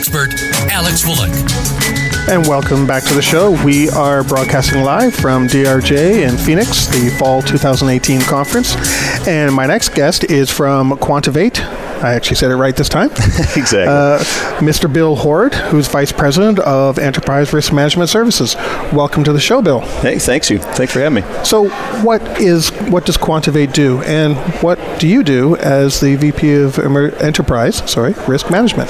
Alex Fullick. And welcome back to the show. We are broadcasting live from DRJ in Phoenix, the Fall 2018 conference. And my next guest is from Quantivate. I actually said it right this time. exactly. Uh, Mr. Bill Horde, who's Vice President of Enterprise Risk Management Services. Welcome to the show, Bill. Hey, thanks you. Thanks for having me. So, what is what does Quantivate do, and what do you do as the VP of Enterprise, sorry, Risk Management?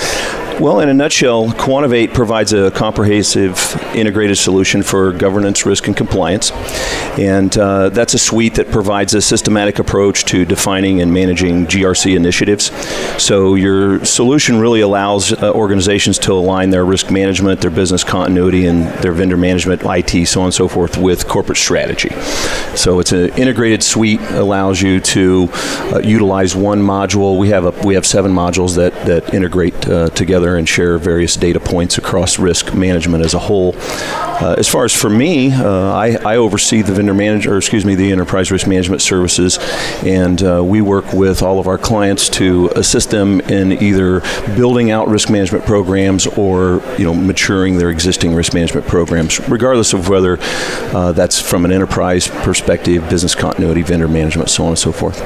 Well, in a nutshell, Quantivate provides a comprehensive integrated solution for governance, risk, and compliance. And uh, that's a suite that provides a systematic approach to defining and managing GRC initiatives. So your solution really allows uh, organizations to align their risk management, their business continuity, and their vendor management, IT, so on and so forth, with corporate strategy. So it's an integrated suite, allows you to uh, utilize one module. We have a, we have seven modules that, that integrate uh, together together and share various data points across risk management as a whole. Uh, as far as for me, uh, I, I, oversee the vendor manager, excuse me, the enterprise risk management services, and uh, we work with all of our clients to assist them in either building out risk management programs or you know maturing their existing risk management programs, regardless of whether uh, that's from an enterprise perspective, business continuity, vendor management, so on and so forth.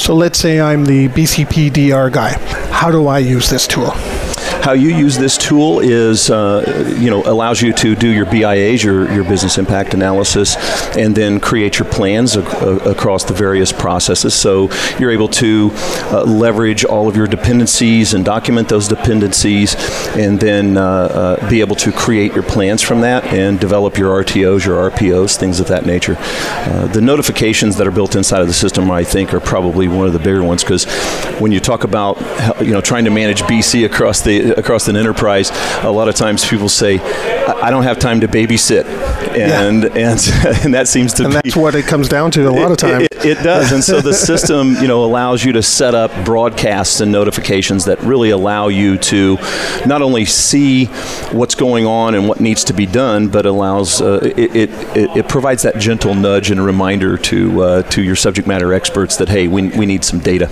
So let's say I'm the BCPDR guy. How do I use this tool? How you use this tool is, uh, you know, allows you to do your BIAs, your, your business impact analysis, and then create your plans ac- across the various processes. So you're able to uh, leverage all of your dependencies and document those dependencies, and then uh, uh be able to create your plans from that and develop your RTOs, your RPOs, things of that nature. Uh, the notifications that are built inside of the system, I think, are probably one of the bigger ones because when you talk about, you know, trying to manage BC across the across an enterprise, a lot of times people say, "I don't have time to babysit," and yeah. and and that seems to and be that's what it comes down to a lot of times. It, it, it does, and so the system, you know, allows you to set up broadcasts and notifications that really allow you to not only see what's going on and what needs to be done, but allows uh, it, it, it provides that gentle nudge and a reminder to uh, to your subject matter experts that hey, we, we need some data.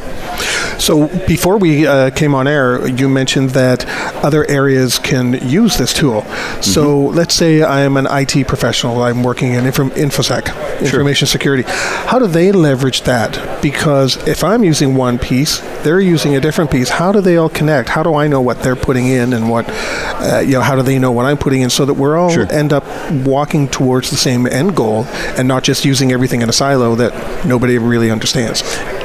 So before we uh, came on air, you mentioned that other areas can use this tool. Mm-hmm. So let's say I'm an IT professional, I'm working in info- InfoSec, information sure. security. How do they leverage that? Because if I'm using one piece, they're using a different piece. How do they all connect? How do I know what they're putting in and what, uh, you know, how do they know what I'm putting in so that we're all sure. end up walking towards the same end goal and not just using everything in a silo that nobody really understands?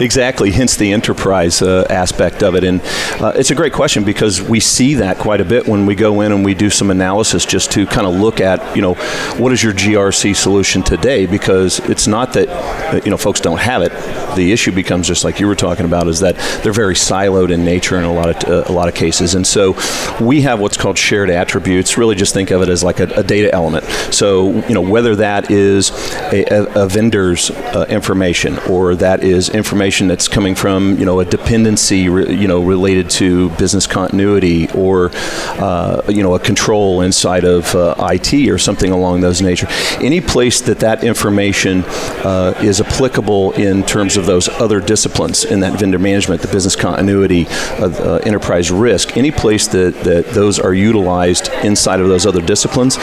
Exactly. Hence the enterprise uh, aspect of it. And uh, it's a great question because we see that quite a bit when we go in and we do some analysis just to kind of look at, you know, what is your GRC solution today? Because it's not that, uh, you know, folks don't have it. The issue becomes just like you were talking about is that they're very siloed in nature in a lot of uh, a lot of cases. And so we have what's called shared attributes. Really, just think of it as like a, a data element. So you know whether that is a, a, a vendor's uh, information or that is information that's coming from you know a dependency re, you know related to business continuity or uh, you know a control inside of uh, IT or something along those nature. Any place that that information uh, is applicable in terms of those other disciplines in that vendor management, the business continuity, uh, enterprise risk, any place that, that those are utilized inside of those other disciplines,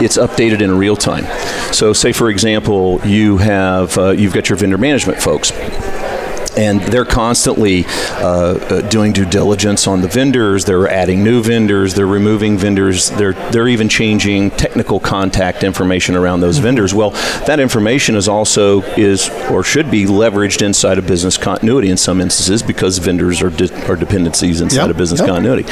it's updated in real time. So, say for example, you have uh, you've got your vendor management folks and they're constantly uh, uh, doing due diligence on the vendors. They're adding new vendors. They're removing vendors. They're they're even changing technical contact information around those mm-hmm. vendors. Well, that information is also is or should be leveraged inside of business continuity in some instances because vendors are de- are dependencies inside yep. of business yep. continuity.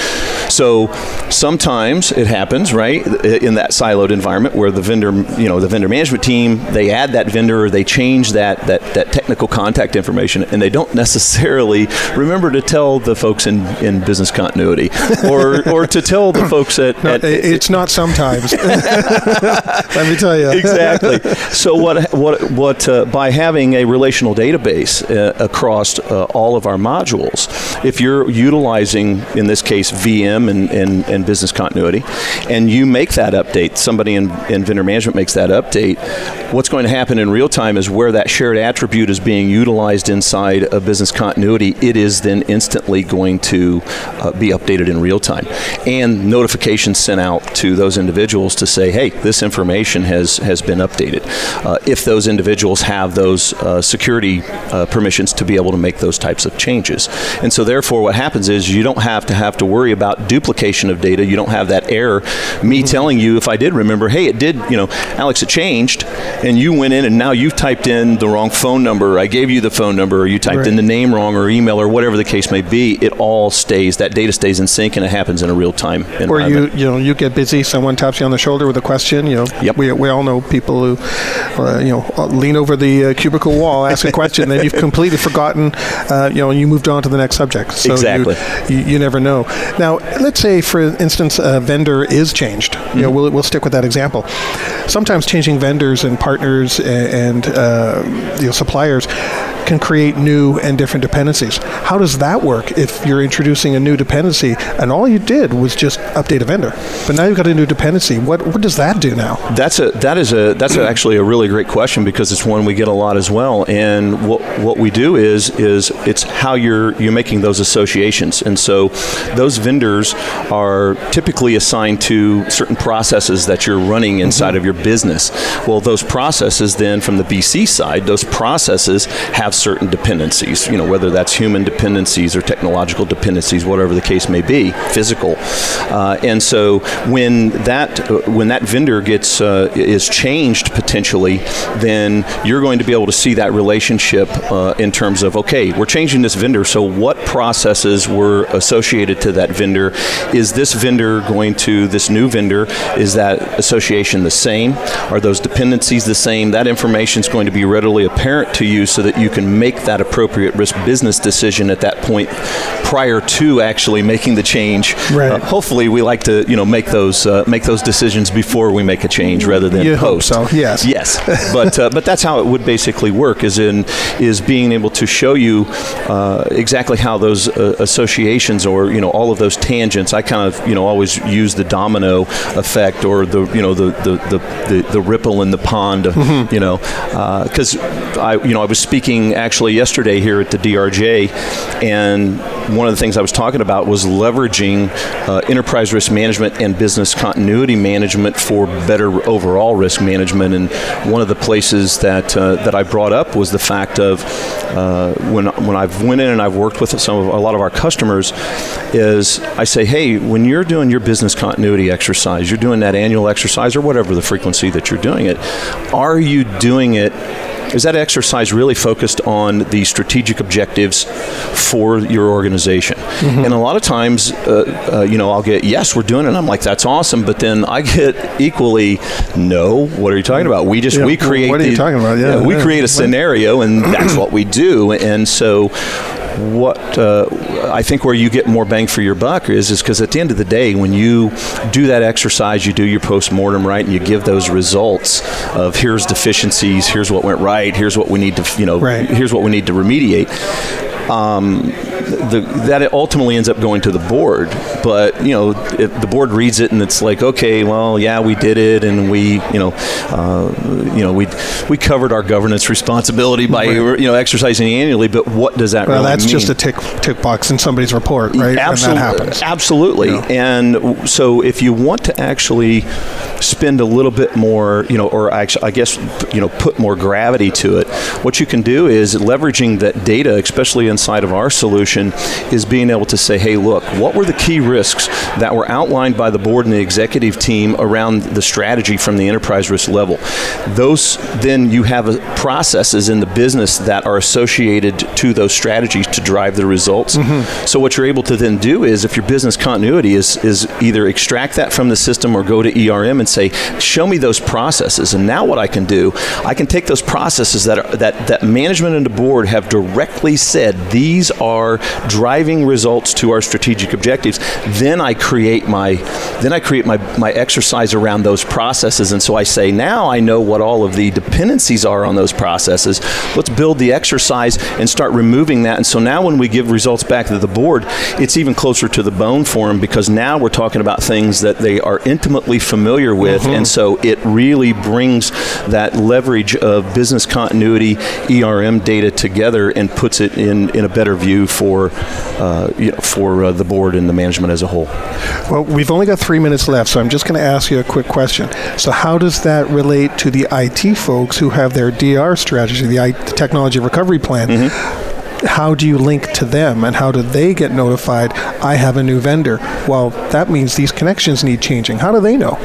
So sometimes it happens right in that siloed environment where the vendor you know the vendor management team they add that vendor or they change that that that technical contact information and they don't necessarily remember to tell the folks in, in business continuity or, or to tell the folks at, No, at it's not sometimes. Let me tell you. exactly. So what what what uh, by having a relational database uh, across uh, all of our modules, if you're utilizing in this case VM and, and, and business continuity, and you make that update, somebody in, in vendor management makes that update. What's going to happen in real time is where that shared attribute is being utilized inside of business continuity. It is then instantly going to uh, be updated in real time, and notifications sent out to those individuals to say, "Hey, this information has has been updated." Uh, if those individuals have those uh, security uh, permissions to be able to make those types of changes, and so therefore, what happens is you don't have to have to worry about duplication of data. You don't have that error. Me telling you if I did remember, hey, it did, you know, Alex, it changed, and you went in and now you've typed in the wrong phone number. I gave you the phone number, or you typed Right. in the name wrong, or email, or whatever the case may be. It all stays. That data stays in sync, and it happens in a real time Or you, you know, you get busy. Someone taps you on the shoulder with a question. You know, Yep. we, we all know people who, uh, you know, lean over the uh, cubicle wall, ask a question, then you've completely forgotten, uh, you know, and you moved on to the next subject. So you- Exactly. You, you, never know. Now, let's say, for instance, a vendor is changed. You Mm-hmm. know, we'll, we'll stick with that example. Sometimes changing vendors and partners a- and uh, you know, suppliers can create new and different dependencies. How does that work if you're introducing a new dependency and all you did was just update a vendor, but now you've got a new dependency? What what does that do now? That's a that is a that's actually a really great question because it's one we get a lot as well. And what what we do is is it's how you're you're making those associations. And so those vendors are typically assigned to certain processes that you're running mm-hmm. inside of your business. Well, those processes then from the BC side, those processes have certain dependencies. You know, whether that's human dependencies or technological dependencies, whatever the case may be, physical. Uh, and so when that uh, when that vendor gets uh, is changed potentially, then you're going to be able to see that relationship uh, in terms of okay, we're changing this vendor. So what processes were associated to that vendor? Is this vendor going to this new vendor? Is that association the same? Are those dependencies the same? That information is going to be readily apparent to you so that you can make that appropriate risk business decision at that point prior to actually making the change. Right. Uh, hopefully, we like to you know make those uh, make those decisions before we make a change rather than You hope post. so, yes. Yes. but uh, but that's how it would basically work. Is in is being able to show you uh, exactly how those uh, associations or you know all of those tangents. I kind of you know always use the domino effect or the you know the the, the, the, the ripple in the pond. Mm-hmm. You know because I you know I was speaking actually yesterday here at the DRJ, and one of the things I was talking about was leveraging uh, enterprise risk management and business continuity management for better overall risk management. And one of the places that uh, that I brought up was the fact of uh, when when I've went in and I've worked with some of a lot of our customers, is I say, hey, when you're doing your business continuity exercise, you're doing that annual exercise or whatever the frequency that you're doing it, are you doing it? Is that exercise really focused on the strategic objectives for your organization? And a lot of times, uh, uh, you know, I'll get, yes, we're doing it. And I'm like, that's awesome. But then I get equally, no, what are you talking about? We just, Yeah, we create. what are you the- talking about? Yeah, we yeah. create a scenario and that's what we do. And so, what uh, I think where you get more bang for your buck is is because at the end of the day, when you do that exercise, you do your post mortem right, and you give those results of here's deficiencies, here's what went right, here's what we need to you know, Right. here's what we need to remediate. Um, the, that ultimately ends up going to the board, but you know if the board reads it and it's like, okay, well, yeah, we did it, and we, you know, uh, you know, we we covered our governance responsibility by you know exercising annually, but what does that mean? Well, really that's mean? just a tick tick box in somebody's report, right? Absolutely, that happens. absolutely. Yeah. And so, if you want to actually spend a little bit more, you know, or actually, I guess, you know, put more gravity to it, what you can do is leveraging that data, especially inside of our solution solution is being able to say, hey, look, what were the key risks that were outlined by the board and the executive team around the strategy from the enterprise risk level? Those then you have processes in the business that are associated to those strategies to drive the results. Mm-hmm. So what you're able to then do is, if your business continuity is is either extract that from the system or go to ERM and say, show me those processes. And now what I can do, I can take those processes that are, that that management and the board have directly said these are driving results to our strategic objectives. Then I create my then I create my my exercise around those processes. And so I say now I know what all of the dependencies are on those processes. Let's build the exercise and start removing that. And so now when we give results back to the board, it's even closer to the bone for them because now we're talking about things that they are intimately familiar with. Mm-hmm. And so it really brings that leverage of business continuity, ERM data together and puts it in, in a better view for, uh, you know, for uh, the board and the management as a whole. Well, we've only got three minutes left, so I'm just going to ask you a quick question. So, how does that relate to the IT folks who have their DR strategy, the, I, the technology recovery plan? Mm-hmm how do you link to them and how do they get notified I have a new vendor? Well, that means these connections need changing. How do they know?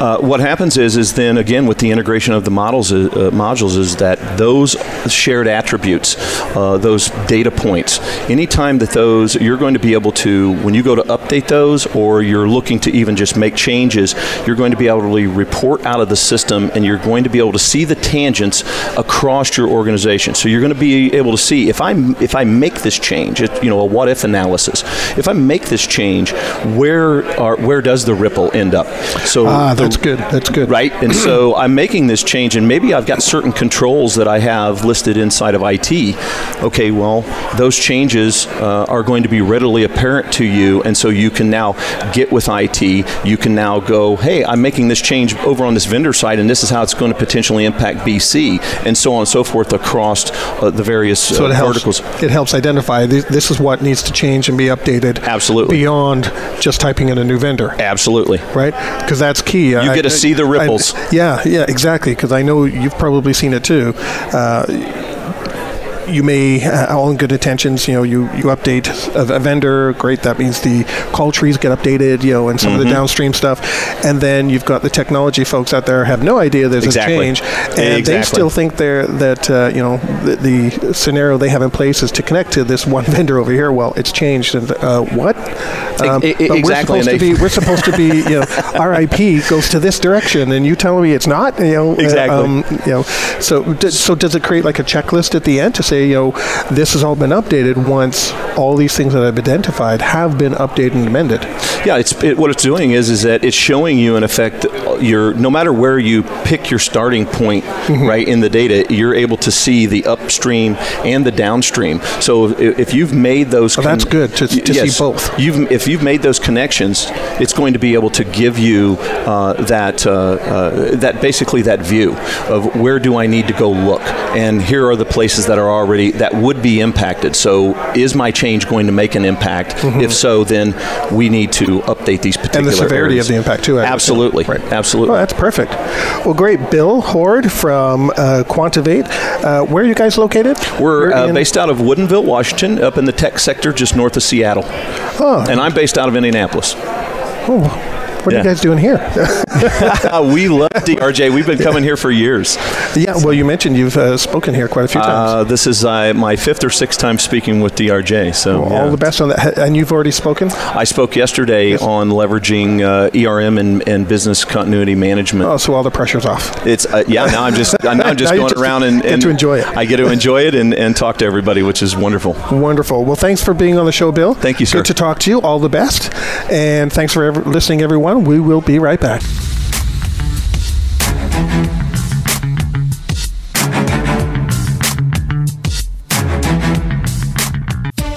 Uh, what happens is, is then again with the integration of the models uh, modules is that those shared attributes, uh, those data points, anytime that those you're going to be able to when you go to update those or you're looking to even just make changes, you're going to be able to report out of the system and you're going to be able to see the tangents across your organization. So you're going to be able to see if I'm if I make this change, it, you know, a what if analysis. If I make this change, where are where does the ripple end up? So ah, that's the, good. That's good. Right, and so I'm making this change, and maybe I've got certain controls that I have listed inside of IT. Okay, well, those changes uh, are going to be readily apparent to you, and so you can now get with IT. You can now go, hey, I'm making this change over on this vendor side, and this is how it's going to potentially impact BC, and so on and so forth across uh, the various so uh, verticals it helps identify th- this is what needs to change and be updated. Absolutely. Beyond just typing in a new vendor. Absolutely. Right? Because that's key. You I, get to I, see the ripples. I, yeah, yeah, exactly. Because I know you've probably seen it too. Uh, you may uh, all in good intentions. You know, you you update a, a, vendor, great. That means the call trees get updated. You know, and some mm-hmm. of the mm-hmm. downstream stuff, and then you've got the technology folks out there have no idea there's exactly. a change, and exactly. they still think they're that uh, you know the, the, scenario they have in place is to connect to this one vendor over here. Well, it's changed, and uh, what? Um, exactly. We're supposed to be we're supposed to be you know our IP goes to this direction, and you tell me it's not. You know, exactly. Um, you know, so so does it create like a checklist at the end to say you know this has all been updated once all these things that I've identified have been updated and amended. Yeah, it's it, what it's doing is is that it's showing you in effect your no matter where you pick your starting point mm-hmm. right in the data, you're able to see the upstream and the downstream. So if, if you've made those, con- that's good to, to yes, see both. You've if you've made those connections, it's going to be able to give you uh, that uh, uh, that basically that view of where do I need to go look, and here are the places that are already that would be impacted. So is my change going to make an impact? Mm-hmm. If so, then we need to update these particular and the severity areas. of the impact too. Absolutely, right. absolutely. Oh, that's perfect. Well, great, Bill Horde from uh, Quantivate. Uh, where are you guys located? We're uh, based out of Woodinville, Washington, up in the tech sector, just north of Seattle. Oh. And I'm based out of Indianapolis. Oh, what yeah. are you guys doing here? we love DRJ. We've been coming here for years. Yeah, well, you mentioned you've uh, spoken here quite a few times. Uh, this is uh, my fifth or sixth time speaking with DRJ. So well, yeah. all the best on that. And you've already spoken. I spoke yesterday yes. on leveraging uh, ERM and, and, business continuity management. Oh, so all the pressure's off. It's uh, yeah. Now I'm just now I'm just now going just around and, and to enjoy it. I get to enjoy it and, and talk to everybody, which is wonderful. Wonderful. Well, thanks for being on the show, Bill. Thank you, sir. Good to talk to you. All the best, and thanks for ever listening, everyone. We will be right right back.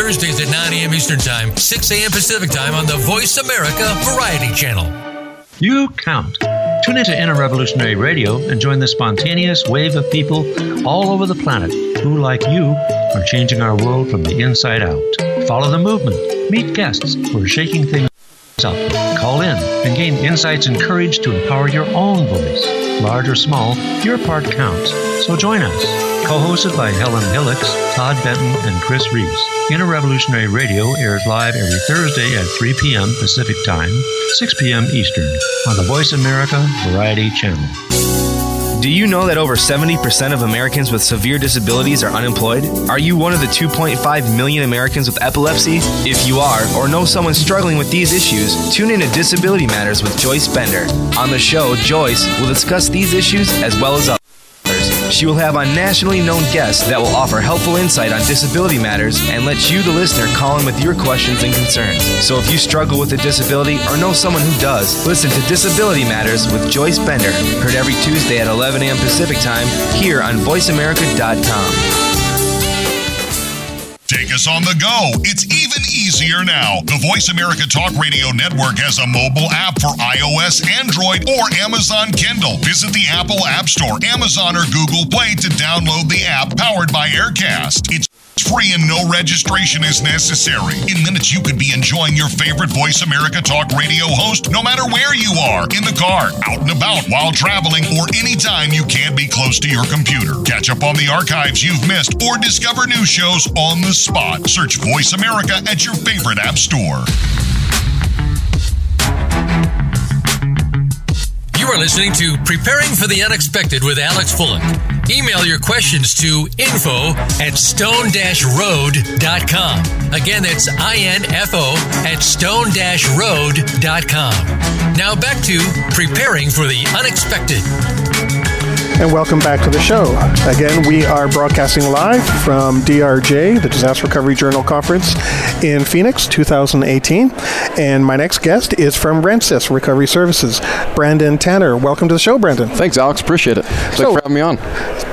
Thursdays at 9 a.m. Eastern Time, 6 a.m. Pacific Time on the Voice America Variety Channel. You count. Tune into Inner Revolutionary Radio and join the spontaneous wave of people all over the planet who, like you, are changing our world from the inside out. Follow the movement, meet guests who are shaking things up, call in, and gain insights and courage to empower your own voice. Large or small, your part counts. So join us. Co-hosted by Helen Hillocks, Todd Benton, and Chris Reeves. Inner Revolutionary Radio airs live every Thursday at 3 p.m. Pacific Time, 6 p.m. Eastern on the Voice America Variety Channel. Do you know that over 70% of Americans with severe disabilities are unemployed? Are you one of the 2.5 million Americans with epilepsy? If you are, or know someone struggling with these issues, tune in to Disability Matters with Joyce Bender. On the show, Joyce will discuss these issues as well as others. She will have on nationally known guests that will offer helpful insight on disability matters and let you, the listener, call in with your questions and concerns. So if you struggle with a disability or know someone who does, listen to Disability Matters with Joyce Bender, heard every Tuesday at 11 a.m. Pacific Time here on VoiceAmerica.com. Take us on the go. It's even easier now. The Voice America Talk Radio Network has a mobile app for iOS, Android, or Amazon Kindle. Visit the Apple App Store, Amazon, or Google Play to download the app powered by Aircast. It's free and no registration is necessary. In minutes, you could be enjoying your favorite Voice America Talk radio host no matter where you are in the car, out and about, while traveling, or anytime you can't be close to your computer. Catch up on the archives you've missed or discover new shows on the spot. Search Voice America at your favorite app store. You are listening to Preparing for the Unexpected with Alex Fullick. Email your questions to info at stone-road.com. Again, that's I-N-F-O at stone-road.com. Now back to Preparing for the Unexpected. And welcome back to the show. Again, we are broadcasting live from DRJ, the Disaster Recovery Journal Conference in Phoenix 2018. And my next guest is from Rentsys Recovery Services, Brandon Tanner. Welcome to the show, Brandon. Thanks, Alex. Appreciate it. Thanks So- for having me on.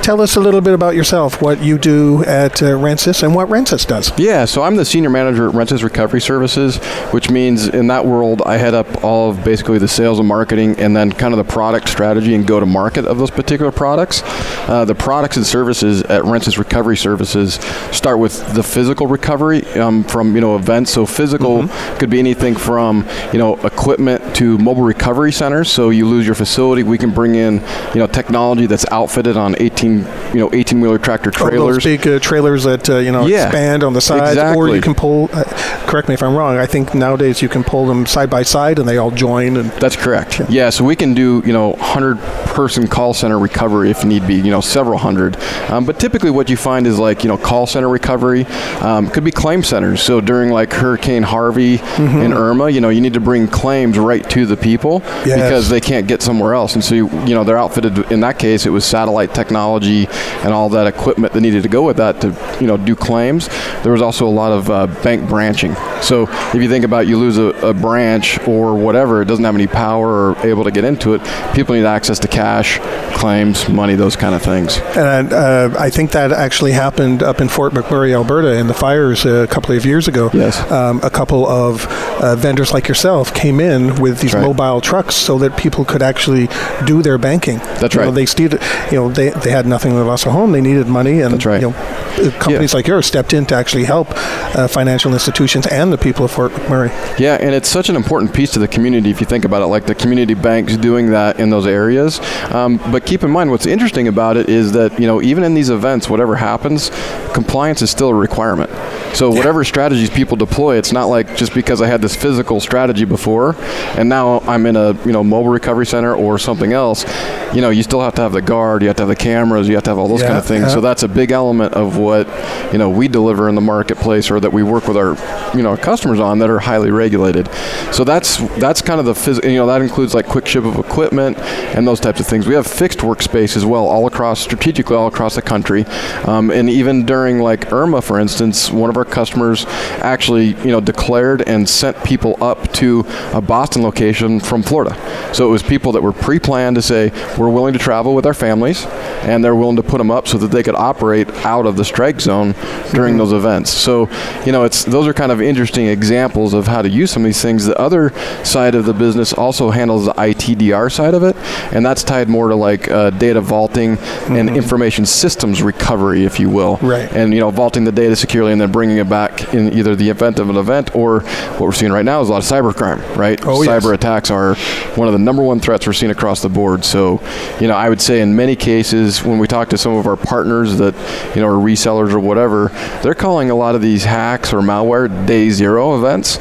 Tell us a little bit about yourself, what you do at uh, Rentsys and what Rentsys does. Yeah, so I'm the senior manager at Rentsys Recovery Services, which means in that world I head up all of basically the sales and marketing and then kind of the product strategy and go to market of those particular products. Uh, the products and services at Rentsys Recovery Services start with the physical recovery um, from you know events. So physical could be anything from you know equipment to mobile recovery centers. So you lose your facility, we can bring in you know technology that's outfitted on 18 you know 18 wheeler tractor Oh, trailers. those big uh, trailers that uh, you know Yeah, expand on the side, or you can pull. Uh, correct me if I'm wrong. I think nowadays you can pull them side by side and they all join. And That's correct. Yeah. so we can do you know hundred person call center recovery if need be, you know several hundred. Um, but typically, what you find is like you know call center recovery um, could be claim centers. So during like Hurricane Harvey and Irma, you know you need to bring claims right to the people Yes. because they can't get somewhere else, and so you, you know they're outfitted. In that case, it was satellite technology and all that equipment that needed to go with that to you know do claims. There was also a lot of uh, bank branching. So if you think about you lose a, a branch or whatever, it doesn't have any power or able to get into it. People need access to cash, claims, money, those kind of things. And uh, I think that actually happened up in Fort McMurray, Alberta, in the fires a couple of years ago. Yes. Um, a couple of uh, vendors like yourself came in with these right. mobile trucks so that people could actually do their banking. That's You know, right. they steed, you know, they, they had nothing to lost a home. They needed money, and That's right. you know, companies Yeah. like yours stepped in to actually help uh, financial institutions and the people of Fort McMurray. Yeah, and it's such an important piece to the community if you think about it, like the community banks doing that in those areas. Um, but keep in mind, what's interesting about it is that, you know, even in these events, whatever happens, compliance is still a requirement. So whatever strategies people deploy, it's not like just because I had this physical strategy before, and now I'm in a you know mobile recovery center or something else. You know, you still have to have the guard, you have to have the cameras, you have to have all those Yeah, kind of things. yeah. So that's a big element of what you know we deliver in the marketplace, or that we work with our you know customers on that are highly regulated. So that's that's kind of the phys- you know that includes like quick ship of equipment and those types of things. We have fixed workspace as well, all across strategically all across the country, um, and even during like Irma, for instance, one of our customers actually you know declared and sent people up to a Boston location from Florida. So it was people that were pre-planned to say we're willing to travel with our families, and they're willing to put them up so that they could operate out of the strike zone during those events. So you know it's those are kind of interesting examples of how to use some of these things. The other side of the business also handles the ITDR side of it, and that's tied more to like uh, data vaulting and information systems recovery, if you will. Right. And you know, vaulting the data securely and then bringing it back in either the event of an event or what we're seeing right now is a lot of cybercrime. Right. Oh, yes. Cyber attacks are one of the number one threats we're seeing across the board. So, you know, I would say in many cases when we talk to some of our partners that you know are resellers or whatever, they're calling a lot of these hacks or malware day zero events.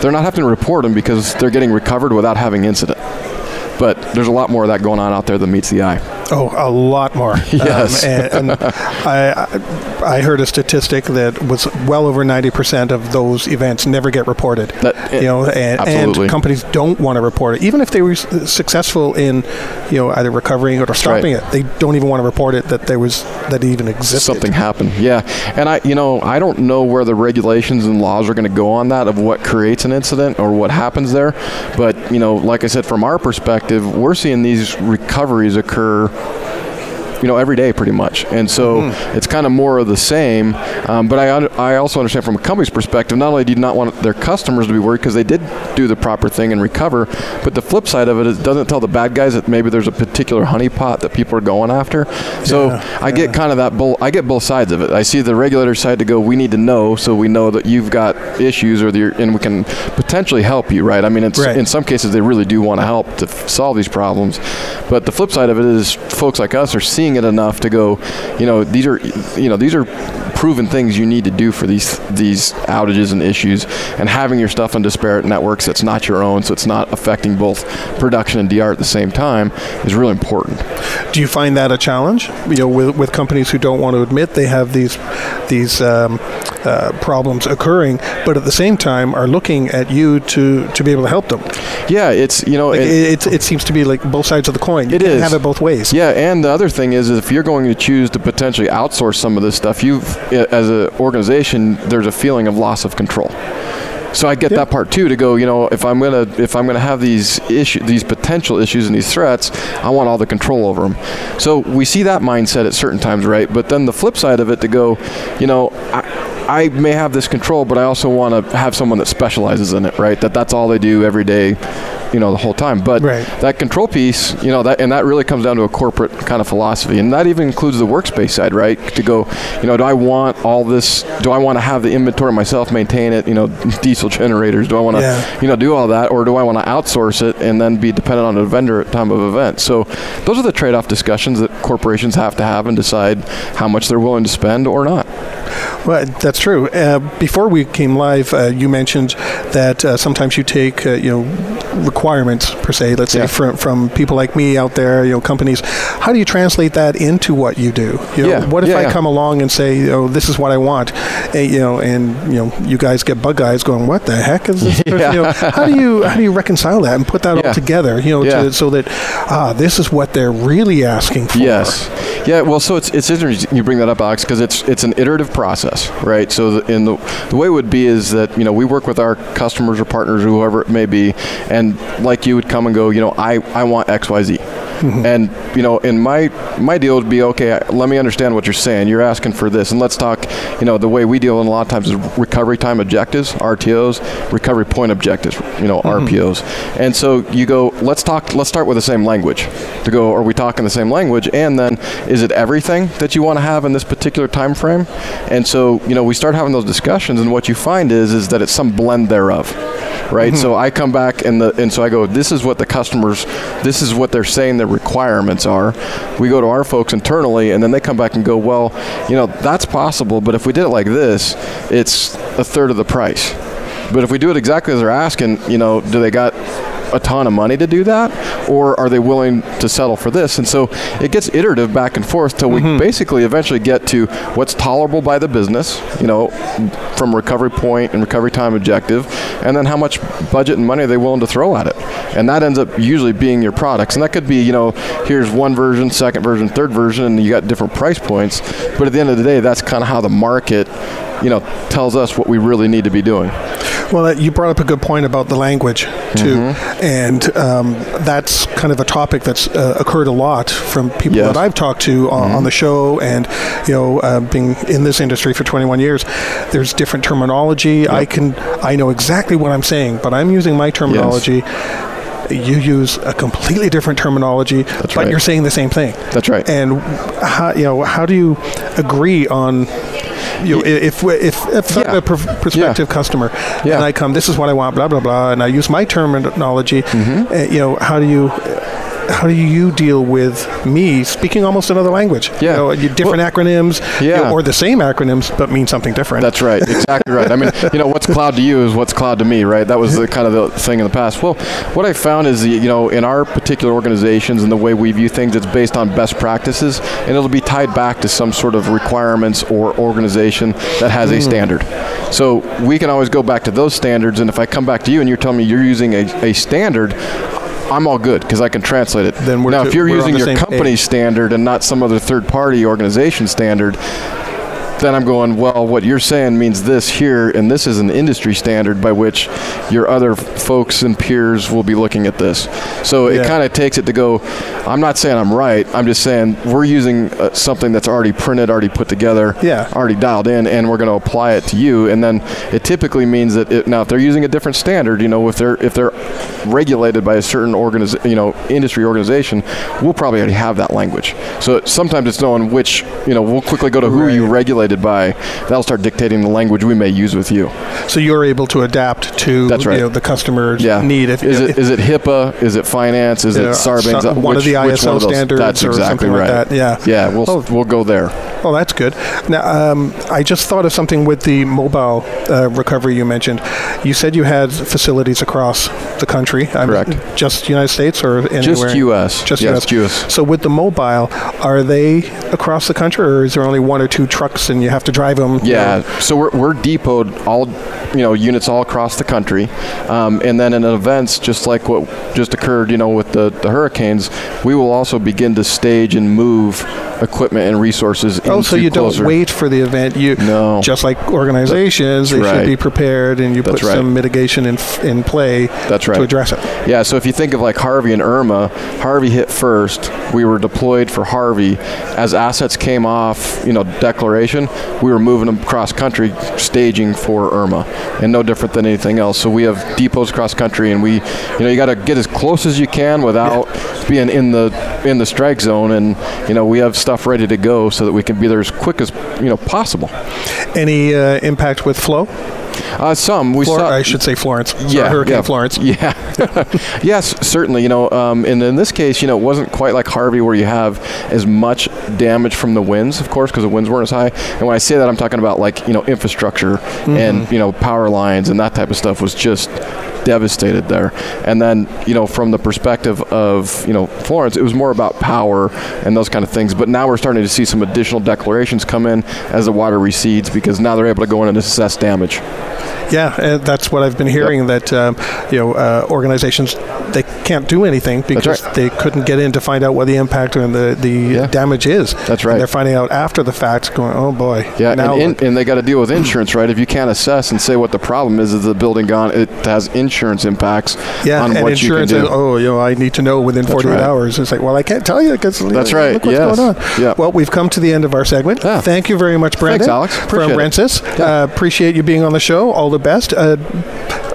They're not having to report them because they're getting recovered without having incident. But there's a lot more of that going on out there than meets the eye. Oh, a lot more. Yes. Um, and and I, I heard a statistic that was well over 90% of those events never get reported. That- you know, and, and companies don't want to report it. Even if they were successful in, you know, either recovering it or stopping right. it, they don't even want to report it that there was that it even existed. something happened. Yeah, and I, you know, I don't know where the regulations and laws are going to go on that of what creates an incident or what happens there, but you know, like I said, from our perspective, we're seeing these recoveries occur. You know, every day pretty much, and so it's kind of more of the same. Um, but I, I also understand from a company's perspective, not only do you not want their customers to be worried because they did do the proper thing and recover, but the flip side of it is it doesn't tell the bad guys that maybe there's a particular honeypot that people are going after. So Yeah, I get kind of that bull. I get both sides of it. I see the regulator side to go. We need to know, so we know that you've got issues, or the, and we can potentially help you. Right? I mean, it's Right. in some cases they really do want to help to f- solve these problems, but the flip side of it is folks like us are seeing it enough to go. You know, these are you know these are proven things you need to do for these these outages and issues, and having your stuff on disparate networks that's not your own, so it's not affecting both production and DR at the same time, is really important. Do you find that a challenge? You know, with, with companies who don't want to admit they have these these um, uh, problems occurring, but at the same time are looking at you to to be able to help them. Yeah, it's you know Like, it- it, it, it seems to be like both sides of the coin. You It can't is. have it both ways. Yeah, and the other thing is, if you're going to choose to potentially outsource some of this stuff, you, as an organization, there's a feeling of loss of control. So I get that part too. To go, you know, if I'm gonna if I'm gonna have these issue these potential issues and these threats, I want all the control over them. So we see that mindset at certain times, right? But then the flip side of it, to go, you know, I, I may have this control, but I also want to have someone that specializes in it, right? That that's all they do every day, you know, the whole time. But Right. that control piece, you know, that and that really comes down to a corporate kind of philosophy, and that even includes the workspace side, right? To go, you know, do I want all this? Do I want to have the inventory myself, maintain it? You know, diesel generators. Do I want to, Yeah. you know, do all that, or do I want to outsource it and then be dependent on a vendor at time of event? So, those are the trade-off discussions that corporations have to have and decide how much they're willing to spend or not. Well, that's true. Uh, before we came live, uh, you mentioned that uh, sometimes you take, uh, you know, requirements per se. Let's say Yeah. from from people like me out there, you know, companies. How do you translate that into what you do? You know, Yeah, What if yeah, I come along and say, you know, this is what I want, uh, you know, and you know, you guys get bug guys going, what the heck is this? Yeah. You know, how do you how do you reconcile that and put that all together? You know, to, so that ah, this is what they're really asking for. Yes. Yeah. Well, so it's it's interesting you bring that up, Alex, because it's it's an iterative process, right? So the, in the the way it would be is that you know we work with our customers or partners or whoever it may be, and like you would come and go, you know, I I want X Y Z. Mm-hmm. And you know, in my my deal would be okay. Let me understand what you're saying. You're asking for this, and let's talk. You know, the way we deal in a lot of times is recovery time objectives, RTOs, recovery point objectives. You know, mm-hmm. RPOs. And so you go. Let's talk. Let's start with the same language. To go, are we talking the same language? And then, is it everything that you want to have in this particular time frame? And so you know, we start having those discussions, and what you find is is that it's some blend thereof right? Mm-hmm. So I come back and the and so I go, this is what the customers, this is what they're saying the requirements are. We go to our folks internally, and then they come back and go, well, you know, that's possible, but if we did it like this, it's a third of the price. But if we do it exactly as they're asking, you know, do they got a ton of money to do that, or are they willing to settle for this? And so it gets iterative back and forth till we mm-hmm. basically eventually get to what's tolerable by the business, you know, from recovery point and recovery time objective, and then how much budget and money are they willing to throw at it. And that ends up usually being your products. And that could be, you know, here's one version, second version, third version, and you got different price points. But at the end of the day, that's kind of how the market, you know, tells us what we really need to be doing. Well, uh, you brought up a good point about the language too, Mm-hmm. and um, that's kind of a topic that's uh, occurred a lot from people Yes. Mm-hmm. that I've talked to on, on the show, and you know, uh, being in this industry for 21 years, there's different terminology. I can, I know exactly what I'm saying, but I'm using my terminology. You use a completely different terminology, but right. you're saying the same thing. That's right. And how you know how do you agree on you know, if if if I'm a pr- prospective customer Yeah. and I come, this is what I want, blah blah blah, and I use my terminology. Mm-hmm. Uh, you know, how do you how do you deal with me speaking almost another language? Yeah. you know, you- different acronyms, you Yeah. know, or the same acronyms but mean something different. That's right. Exactly right. I mean, you know, what's cloud to you is what's cloud to me, right? That was the kind of the thing in the past. Well, what I found is, you know, in our particular organizations and the way we view things, it's based on best practices, and it'll be tied back to some sort of requirements or organization that has a hmm. standard. So we can always go back to those standards, and if I come back to you and you're telling me you're using a, a standard, I'm all good because I can translate it. Then we're now, to- if you're using your company page. standard and not some other third-party organization standard, then I'm going, well, what you're saying means this here, and this is an industry standard by which your other folks and peers will be looking at this. So Yeah. it kind of takes it to go, I'm not saying I'm right, I'm just saying we're using uh, something that's already printed, already put together, Yeah. already dialed in, and we're going to apply it to you. And then it typically means that it, now if they're using a different standard, you know, if they're if they're regulated by a certain organiz- you know, industry organization, we'll probably already have that language. So sometimes it's knowing which, you know, we'll quickly go to who are you Right. Regulated by. That'll start dictating the language we may use with you. so you're able to adapt to That's right. you know, the customer's Yeah. need. If, is if, it is it HIPAA? Is it finance? Is it Sarbanes? some- one of the which one ISO of standards That's or exactly something like right. that, yeah. Yeah. We'll Oh. we'll go there. Oh, that's good. Now, um, I just thought of something with the mobile uh, recovery you mentioned. You said you had facilities across the country. I'm- Correct. Just United States or anywhere? Just U.S. Just Yes, US. US. So with the mobile, are they across the country, or is there only one or two trucks and you have to drive them? Yeah, so we're, we're depoted all, you know, units all across the country, um, and then in events just like what just occurred, you know, with the, the hurricanes, we will also begin to stage and move equipment and resources. Oh, so you closer- don't wait for the event. You No. just like organizations, they That's should be prepared, and you That's put right. some mitigation in in play. That's right. to address it. Yeah, so if you think of like Harvey and Irma, Harvey hit first. We were deployed for Harvey. As assets came off, you know, declaration, we were moving across country, staging for Irma, and no different than anything else. So we have depots across country, and we, you know, you got to get as close as you can without being in the in the strike zone, and you know, we have stuff ready to go so that we can be there as quick as you know possible. Any uh, impact with flow? Uh, some we Flor- saw. I should say Florence. Yeah, Hurricane yeah, Florence. Yeah. yes, certainly. You know, um, and in this case, you know, it wasn't quite like Harvey where you have as much damage from the winds, of course, because the winds weren't as high. And when I say that, I'm talking about like you know infrastructure and you know power lines and that type of stuff was just devastated there. And then you know from the perspective of you know Florence, it was more about power and those kind of things. But now we're starting to see some additional declarations come in as the water recedes because now they're able to go in and assess damage. Yeah, that's what I've been hearing. That um, you know, uh, organizations they can't do anything because right. they couldn't get in to find out what the impact and the the Yeah. damage is. That's And right. they're finding out after the fact, going, "Oh boy." Yeah, Now and, in, and they got to deal with insurance, right? If you can't assess and say what the problem is, is the building gone? It has insurance impacts yeah, on and what insurance you can do. oh, you know, I need to know within 48 right. hours. It's like, well, I can't tell you because That's right, Look what's yes. going on. Yeah. Well, we've come to the end of our segment. Yeah. Thank you very much, Brandon. Thanks, Alex. From Appreciate it. Rentsys. Yeah. Uh, appreciate you being on the show. All the best. Uh,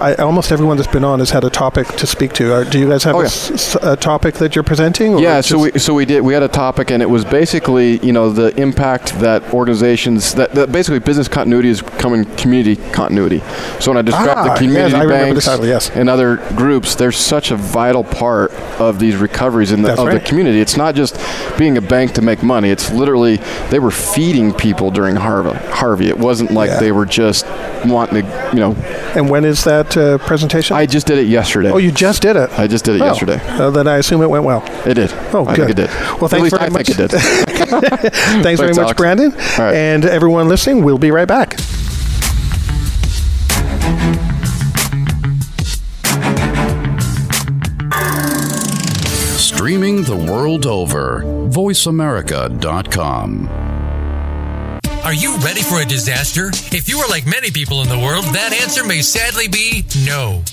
I, almost everyone that's been on has had a topic to speak to. Uh, do you guys have Oh, a yeah. s- a, topic that you're presenting? or Yeah, so we so we did we had a topic and it was basically you know the impact that organizations that, that basically business continuity is coming community continuity. So when I describe Ah, the community the banks title, yes. and other groups, they're such a vital part of these recoveries in the, That's of right. the community. It's not just being a bank to make money. It's literally they were feeding people during Harvey. Harvey. It wasn't like Yeah. they were just wanting to you know. and when is that uh, presentation? I just did it yesterday. oh, you just did it. I just did it Oh, yesterday. uh, then I assume it went well. It did. Oh, I good. think it did. Well, At thanks least very I much. think it did. Thanks, very Thanks, much, Alex. Brandon. All right. And everyone listening, we'll be right back. Streaming the world over. VoiceAmerica.com. Are you ready for a disaster? If you are like many people in the world, that answer may sadly be no.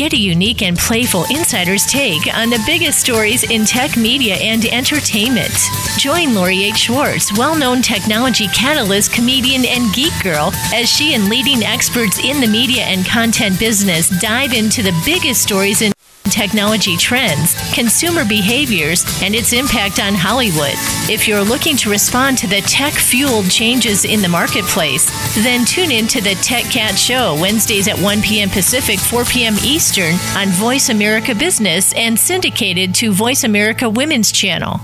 Get a unique and playful insider's take on the biggest stories in tech media and entertainment. Join Lori H. Schwartz, well known technology catalyst, comedian, and geek girl, as she and leading experts in the media and content business dive into the biggest stories in technology trends, consumer behaviors, and its impact on Hollywood. If you're looking to respond to the tech fueled changes in the marketplace, then tune in to the Tech Cat Show Wednesdays at 1 p.m. Pacific, 4 p.m. Eastern on Voice America Business and syndicated to Voice America Women's Channel.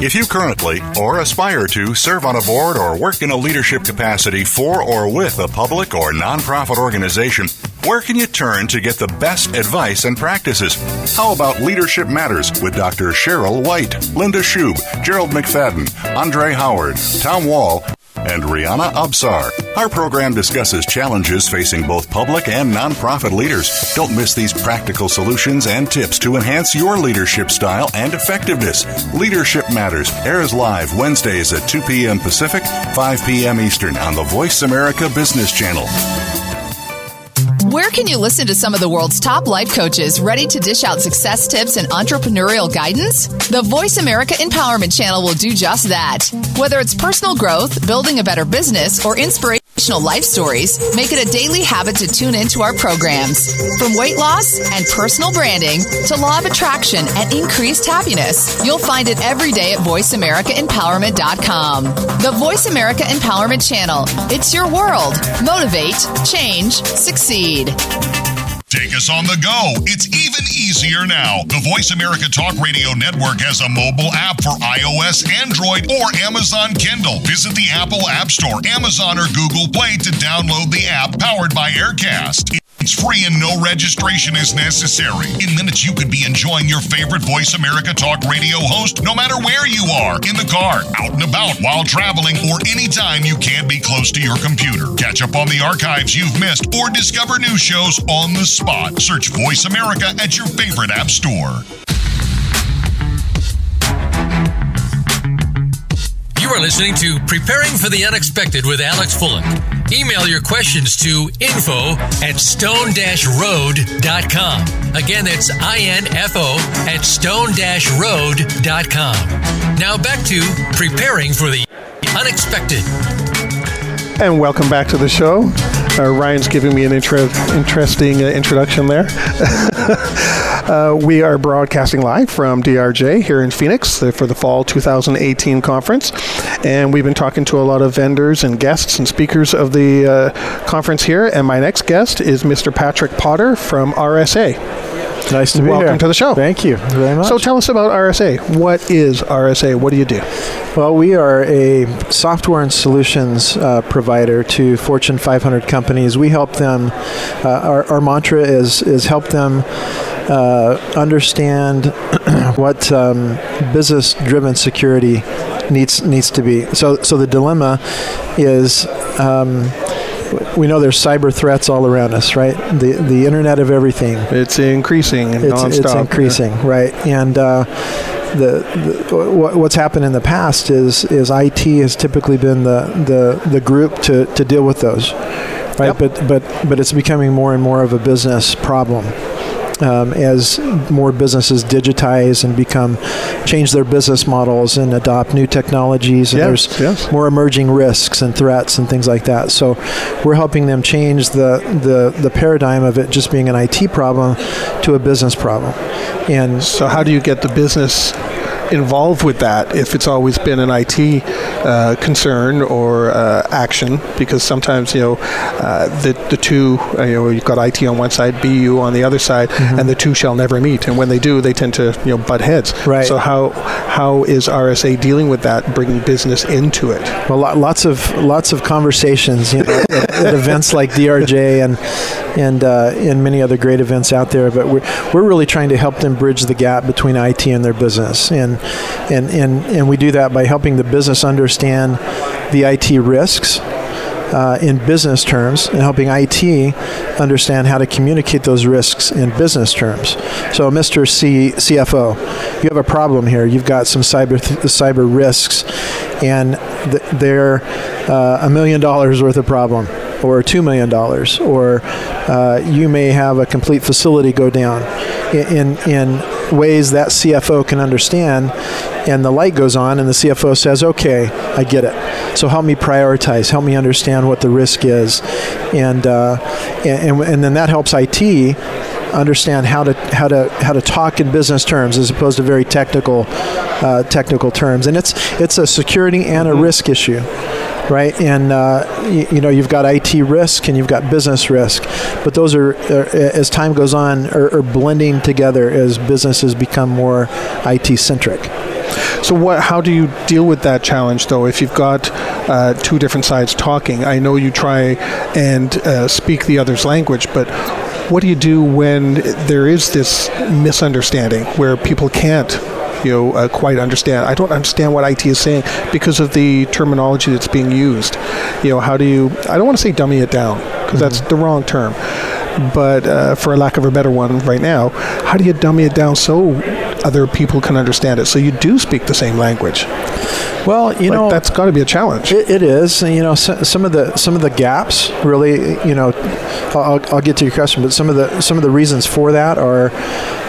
If you currently or aspire to serve on a board or work in a leadership capacity for or with a public or nonprofit organization, where can you turn to get the best advice and practices? How about Leadership Matters with Dr. Cheryl White, Linda Schub, Gerald McFadden, Andre Howard, Tom Wall, and Rihanna Absar. Our program discusses challenges facing both public and nonprofit leaders. Don't miss these practical solutions and tips to enhance your leadership style and effectiveness. Leadership Matters airs live Wednesdays at 2 p.m. Pacific, 5 p.m. Eastern on the Voice America Business Channel. Where can you listen to some of the world's top life coaches ready to dish out success tips and entrepreneurial guidance? The Voice America Empowerment Channel will do just that. Whether it's personal growth, building a better business, or inspirational life stories, make it a daily habit to tune into our programs. From weight loss and personal branding to law of attraction and increased happiness, you'll find it every day at VoiceAmericaEmpowerment.com. The Voice America Empowerment Channel. It's your world. Motivate, change, succeed. Take us on the go. It's even easier now. The Voice America Talk Radio Network has a mobile app for iOS, Android, or Amazon Kindle. Visit the Apple App Store, Amazon, or Google Play to download the app powered by Aircast. It's free and no registration is necessary. In minutes, you could be enjoying your favorite Voice America Talk Radio host no matter where you are in the car, out and about, while traveling, or anytime you can't be close to your computer. Catch up on the archives you've missed or discover new shows on the spot. Search Voice America at your favorite app store. You are listening to Preparing for the Unexpected with Alex Fullick. Email your questions to info at stone-road.com. Again, that's I-N-F-O at stone-road.com. Now back to Preparing for the Unexpected. And welcome back to the show. Uh, Ryan's giving me an intro, interesting uh, introduction there. uh, we are broadcasting live from DRJ here in Phoenix for the fall 2018 conference. And we've been talking to a lot of vendors and guests and speakers of the uh, conference here. And my next guest is Mr. Patrick Potter from RSA. Nice to be Welcome here. Welcome to the show. Thank you very much. So tell us about RSA. What is RSA? What do you do? well, we are a software and solutions uh, provider to Fortune 500 companies. We help them. Uh, our, our mantra is is help them uh, understand what um, business-driven security needs needs to be. So so the dilemma is. Um, we know there's cyber threats all around us, right? The the Internet of Everything. It's increasing It's, nonstop. it's increasing, right? And uh, the, the what, what's happened in the past is is IT has typically been the the, the group to, to deal with those, right? But but but it's becoming more and more of a business problem. Um, as more businesses digitize and become change their business models and adopt new technologies and Yes, there's yes. more emerging risks and threats and things like that so we're helping them change the, the, the paradigm of it just being an IT problem to a business problem and So how do you get the business involved with that if it's always been an IT uh, concern or uh, action? Because sometimes you know uh, the the two uh, you know you've got IT on one side, BU on the other side, and the two shall never meet. And when they do, they tend to you know butt heads. Right. So how how is RSA dealing with that, bringing business into it? Well, lots of lots of conversations, you know, at, at events like DRJ and and uh, and many other great events out there. But we're we're really trying to help them bridge the gap between IT and their business, and and and and we do that by helping the business understand the IT risks. Uh, in business terms, and helping IT understand how to communicate those risks in business terms. So, Mr. C- CFO, you have a problem here. You've got some cyber th- cyber risks, and th- they're uh, a million dollars worth of problem, or two million dollars, or uh, you may have a complete facility go down in, in ways that CFO can understand. And the light goes on, and the CFO says, "Okay, I get it. So help me prioritize. Help me understand what the risk is, and uh, and, and and then that helps IT." understand how to how to how to talk in business terms as opposed to very technical uh, technical terms and it's it's a security and a risk issue right and uh, you, you know you've got IT risk and you've got business risk but those are, are as time goes on are, are blending together as businesses become more IT centric So what? How do you deal with that challenge, though? If you've got uh, two different sides talking, I know you try and uh, speak the other's language, but what do you do when there is this misunderstanding where people can't? You know, uh, quite understand. I don't understand what IT is saying because of the terminology that's being used. You know, how do you? I don't want to say dummy it down because that's the wrong term. But uh, for lack of a better one, right now, how do you dummy it down so other people can understand it? So you do speak the same language. Well, you Like, know that's got to be a challenge. It, it is. and, You know, so, some of the some of the gaps really. You know, I'll, I'll get to your question, but some of the some of the reasons for that are.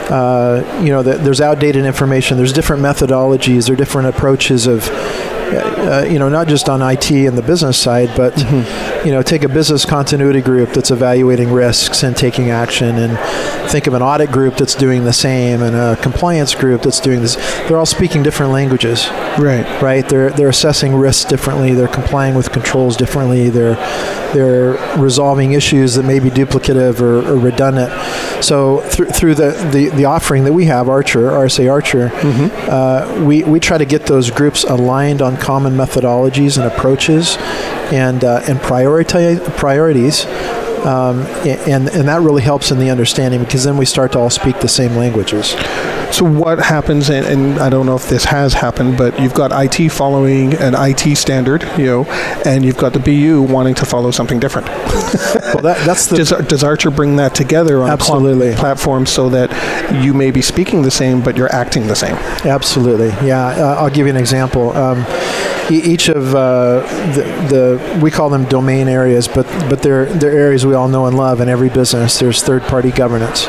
Uh, you know, that there's outdated information. There's different methodologies. There are different approaches of, uh, you know, not just on IT and the business side, but you know, take a business continuity group that's evaluating risks and taking action, and think of an audit group that's doing the same, and a compliance group that's doing this. They're all speaking different languages Right. right? They're they're assessing risks differently. They're complying with controls differently. They're they're resolving issues that may be duplicative or, or redundant. So through through the, the, the offering that we have, Archer, RSA Archer, uh, we we try to get those groups aligned on common methodologies and approaches, and uh, and prioritize priorities. Um, and, and that really helps in the understanding because then we start to all speak the same languages. So what happens, and, and I don't know if this has happened, but you've got IT following an IT standard, you know, and you've got the BU wanting to follow something different. Well, that, that's the Does, does Archer bring that together on Absolutely. a platform so that you may be speaking the same, but you're acting the same? Absolutely, yeah. Uh, I'll give you an example. Um, each of uh, the, the we call them domain areas, but but they're they're areas we all know and love in every business. There's third-party governance.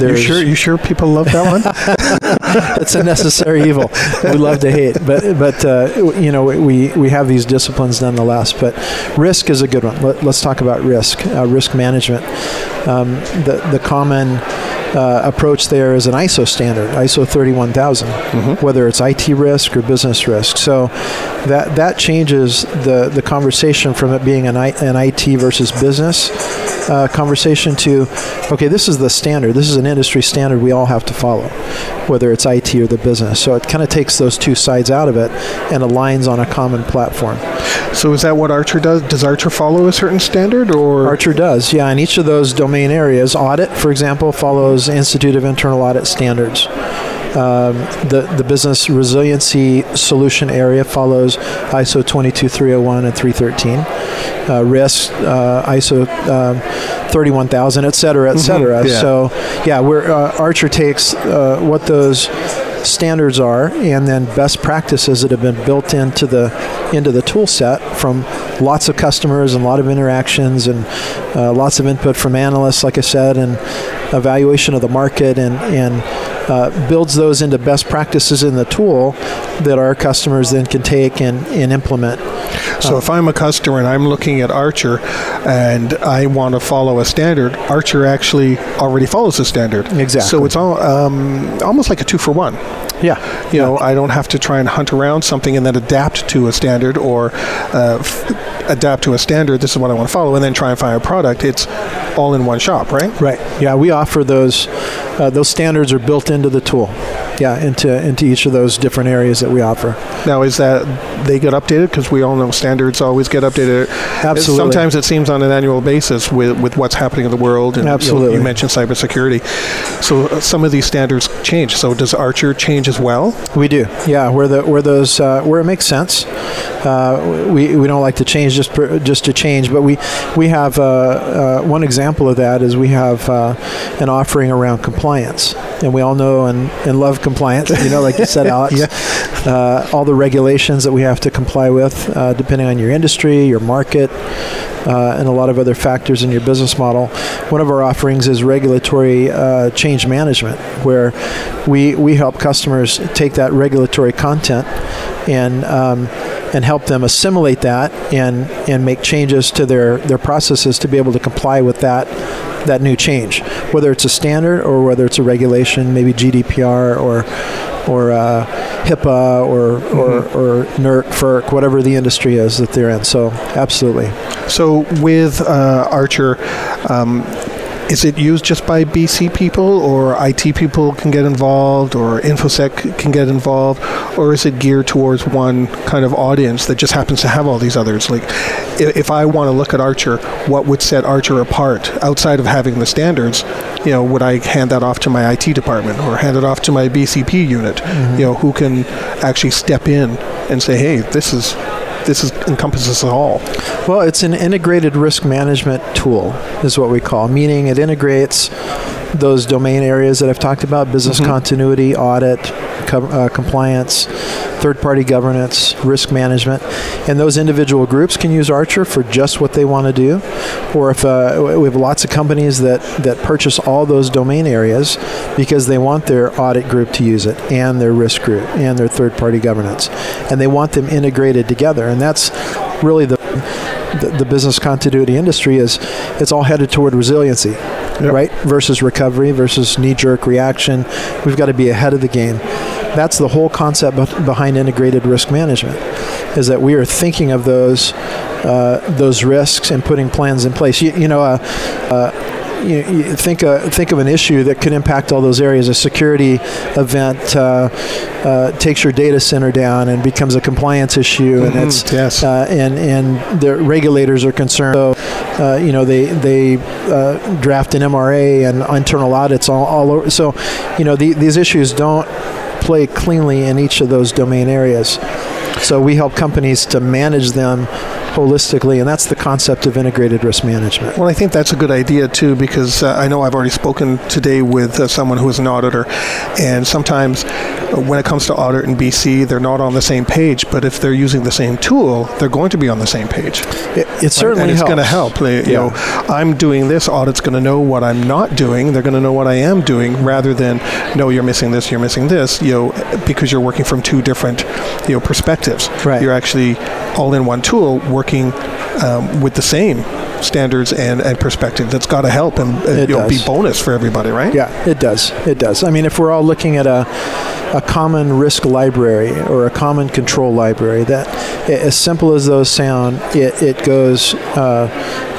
You sure? You sure people love that one? it's a necessary evil. We love to hate, but but uh, you know we we have these disciplines nonetheless. But risk is a good one. Let, us talk about risk, uh, risk management. Um, the the common uh, approach there is an ISO standard, ISO 31000, whether it's IT risk or business risk. So that that changes the the conversation from it being an, I, an IT versus business uh, conversation to, okay, this is the standard. This is an industry standard we all have to follow, whether it's IT or the business. So it kind of takes those two sides out of it and aligns on a common platform. so is that what Archer does? Does Archer follow a certain standard, or Archer does, yeah. In each of those domain areas, audit, for example, follows Institute of Internal Audit standards. Um, the the business resiliency solution area follows ISO 22301 and 313. Uh, risk uh, ISO um, 31000, et cetera, et cetera. yeah. So, yeah, we're, uh, Archer takes uh, what those standards are and then best practices that have been built into the into the tool set from lots of customers and a lot of interactions and uh, lots of input from analysts like i said and evaluation of the market and and uh, builds those into best practices in the tool that our customers then can take and, and implement So if I'm a customer and I'm looking at Archer and I want to follow a standard, Archer actually already follows the standard. Exactly. So it's all, um, almost like a two for one. Yeah You know, I don't have to try and hunt around something and then adapt to a standard or uh, f- adapt to a standard. This is what I want to follow, and then try and find a product. It's all in one shop, right? Right. Yeah, we offer those. Uh, those standards are built into the tool. Yeah, into into each of those different areas that we offer. Now, is that they get updated? Because we all know standards always get updated. Absolutely. Sometimes it seems on an annual basis with, with what's happening in the world. And, you know, Absolutely. You, mentioned cybersecurity. So uh, some of these standards change. So does Archer change as well? We do. Yeah, where the where those uh, where it makes sense. Uh, we, we don't like to change just per, just to change, but we we have uh, uh, one example of that is we have uh, an offering around compliance, and we all know and, and love compliance. You know, like you said, Alex. uh, all the regulations that we have to comply with, uh, depending on your industry, your market, uh, and a lot of other factors in your business model. One of our offerings is regulatory uh, change management, where we we help customers take that regulatory content and um, and help them assimilate that and and make changes to their their processes to be able to comply with that that new change, whether it's a standard or whether it's a regulation, maybe GDPR or or uh, HIPAA or, or, or NERC, FERC, whatever the industry is that they're in. So, absolutely. So with uh, Archer, um, is it used just by BC people, or IT people can get involved, or InfoSec can get involved, or is it geared towards one kind of audience that just happens to have all these others? Like, if I want to look at Archer, what would set Archer apart outside of having the standards? You know, would I hand that off to my IT department, or hand it off to my BCP unit? Mm-hmm. You know, who can actually step in and say, "Hey, this is." This is, encompasses it all. Well, it's an integrated risk management tool, is what we call, meaning it integrates those domain areas that I've talked about business mm-hmm. continuity, audit, co- uh, compliance, third party governance, risk management. And those individual groups can use Archer for just what they want to do. Or if uh, we have lots of companies that, that purchase all those domain areas because they want their audit group to use it and their risk group and their third party governance. And they want them integrated together. And that's really the the, the business continuity industry is it's all headed toward resiliency right versus recovery versus knee-jerk reaction we've got to be ahead of the game that's the whole concept behind integrated risk management is that we are thinking of those uh, those risks and putting plans in place you, you know uh, uh, you, you think uh, think of an issue that could impact all those areas. A security event uh, uh, takes your data center down and becomes a compliance issue, and Mhm, it's yes. uh, and and the regulators are concerned. So, uh, you know, they they uh, draft an MRA and internal audits all, all over. So, you know, the, these issues don't play cleanly in each of those domain areas. So we help companies to manage them holistically, and that's the concept of integrated risk management. Well, I think that's a good idea too, because uh, I know I've already spoken today with uh, someone who is an auditor, and sometimes uh, when it comes to audit in BC, they're not on the same page. But if they're using the same tool, they're going to be on the same page. It, it certainly and it's going to help. They, You know, I'm doing this. Audit's going to know what I'm not doing. They're going to know what I am doing, rather than no, you're missing this, you're missing this. You know, because you're working from two different, you know, perspectives. Right. You're actually all in one tool, working um, with the same standards and, and perspective. That's got to help and uh, It know, be bonus for everybody, right? Yeah, it does. It does. I mean, if we're all looking at a a common risk library or a common control library, that as simple as those sound, it, it goes uh,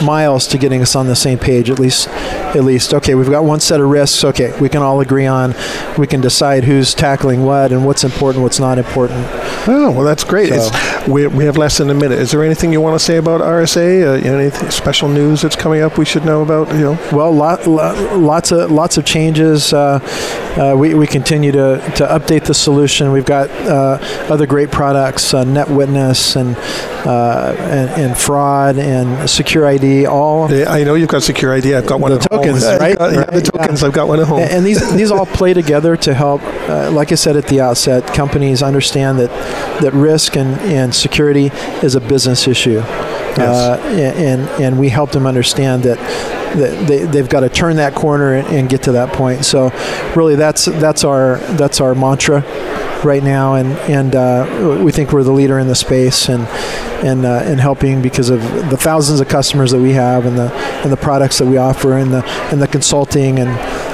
miles to getting us on the same page. At least, at least, okay, we've got one set of risks. Okay, we can all agree on. We can decide who's tackling what and what's important, what's not important. Oh, well, that's great. So, we, we have less than a minute. Is there anything you want to say about RSA? Uh, any special news that's coming up we should know about? You know? Well, lot, lot, lots of lots of changes. Uh, uh, we, we continue to, to update the solution. We've got uh, other great products, uh, NetWitness and, uh, and, and fraud and SecurID. All yeah, I know you've got SecurID. I've got one. The tokens, home. right? Got, yeah, the tokens. I've got one at home. And, and these these all play together to help. Like I said at the outset, companies understand that that risk and, and security is a business issue. Yes. Uh, and and we help them understand that that they, they've got to turn that corner and, and, get to that point. So, really, that's that's our that's our mantra right now, and and uh, we think we're the leader in the space, and and uh, and helping because of the thousands of customers that we have, and the and the products that we offer, and the and the consulting and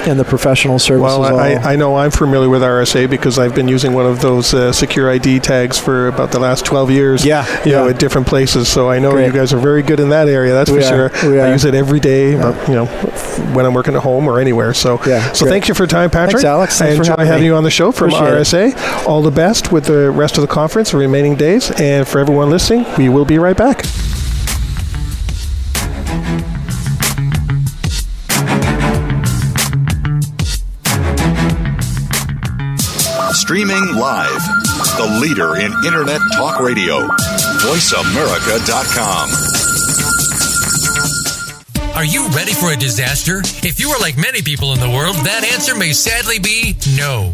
and the professional services. Well, I, I, know I'm familiar with RSA because I've been using one of those uh, SecurID tags for about the last 12 years. Yeah, you yeah. know, at different places. So I know Great. you guys are very good in that area. That's we for are. sure. I use it every day, yeah. but, you know, when I'm working at home or anywhere. So yeah. So thank you for your time, Patrick. Thanks, Alex. Thanks I enjoy having, having you on the show from Appreciate RSA. It. All the best with the rest of the conference, the remaining days, and for everyone listening, we will be right back. Streaming live. The leader in Internet talk radio. VoiceAmerica.com. Are you ready for a disaster? If you are like many people in the world, that answer may sadly be no.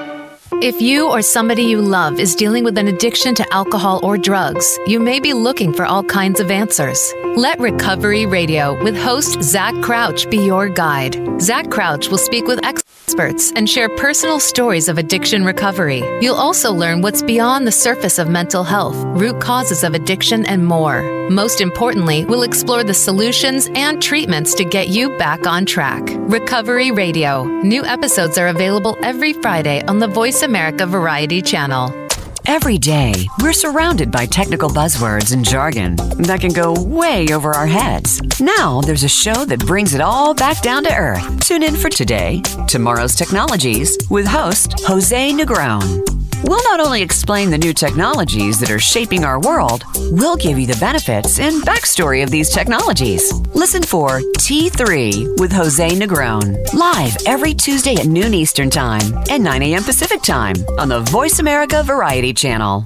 If you or somebody you love is dealing with an addiction to alcohol or drugs, you may be looking for all kinds of answers. Let Recovery Radio with host Zach Crouch be your guide. Zach Crouch will speak with experts and share personal stories of addiction recovery. You'll also learn what's beyond the surface of mental health, root causes of addiction, and more. Most importantly, we'll explore the solutions and treatments to get you back on track. Recovery Radio. New episodes are available every Friday on the Voice America Variety Channel. Every day, we're surrounded by technical buzzwords and jargon that can go way over our heads. Now, there's a show that brings it all back down to earth. Tune in for today, Tomorrow's Technologies, with host Jose Negron. We'll not only explain the new technologies that are shaping our world, we'll give you the benefits and backstory of these technologies. Listen for T3 with Jose Negron, live every Tuesday at noon Eastern Time and 9 a.m. Pacific Time on the Voice America Variety Channel.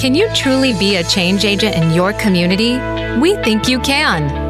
Can you truly be a change agent in your community? We think you can.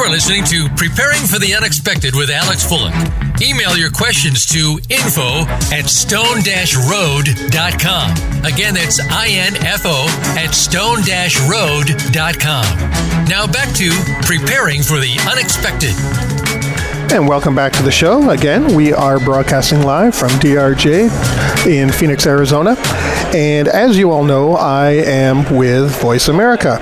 You are listening to Preparing for the Unexpected with Alex Fullick. Email your questions to info at stone-road.com. Again, that's I-N-F-O at stone-road.com. Now back to Preparing for the Unexpected. And welcome back to the show. Again, we are broadcasting live from DRJ in Phoenix, Arizona. And as you all know, I am with Voice America.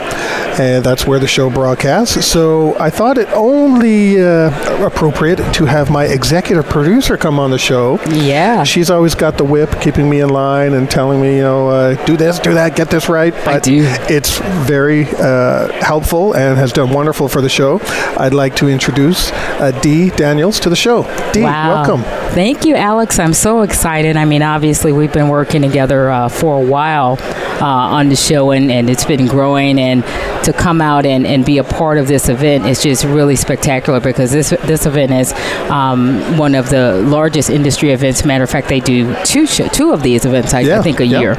And that's where the show broadcasts. So I thought it only uh, appropriate to have my executive producer come on the show. Yeah. She's always got the whip, keeping me in line and telling me, you know, uh, do this, do that, get this right. But I do. It's very uh, helpful and has done wonderful for the show. I'd like to introduce uh, Dee Daniels to the show. Dee, wow. welcome. Thank you, Alex. I'm so excited. I mean, obviously, we've been working together uh, for a while uh, on the show, and, and it's been growing. And to come out and, and be a part of this event is just really spectacular because this this event is um, one of the largest industry events. Matter of fact, they do two sh- two of these events, I, Yeah, I think, a yeah. year.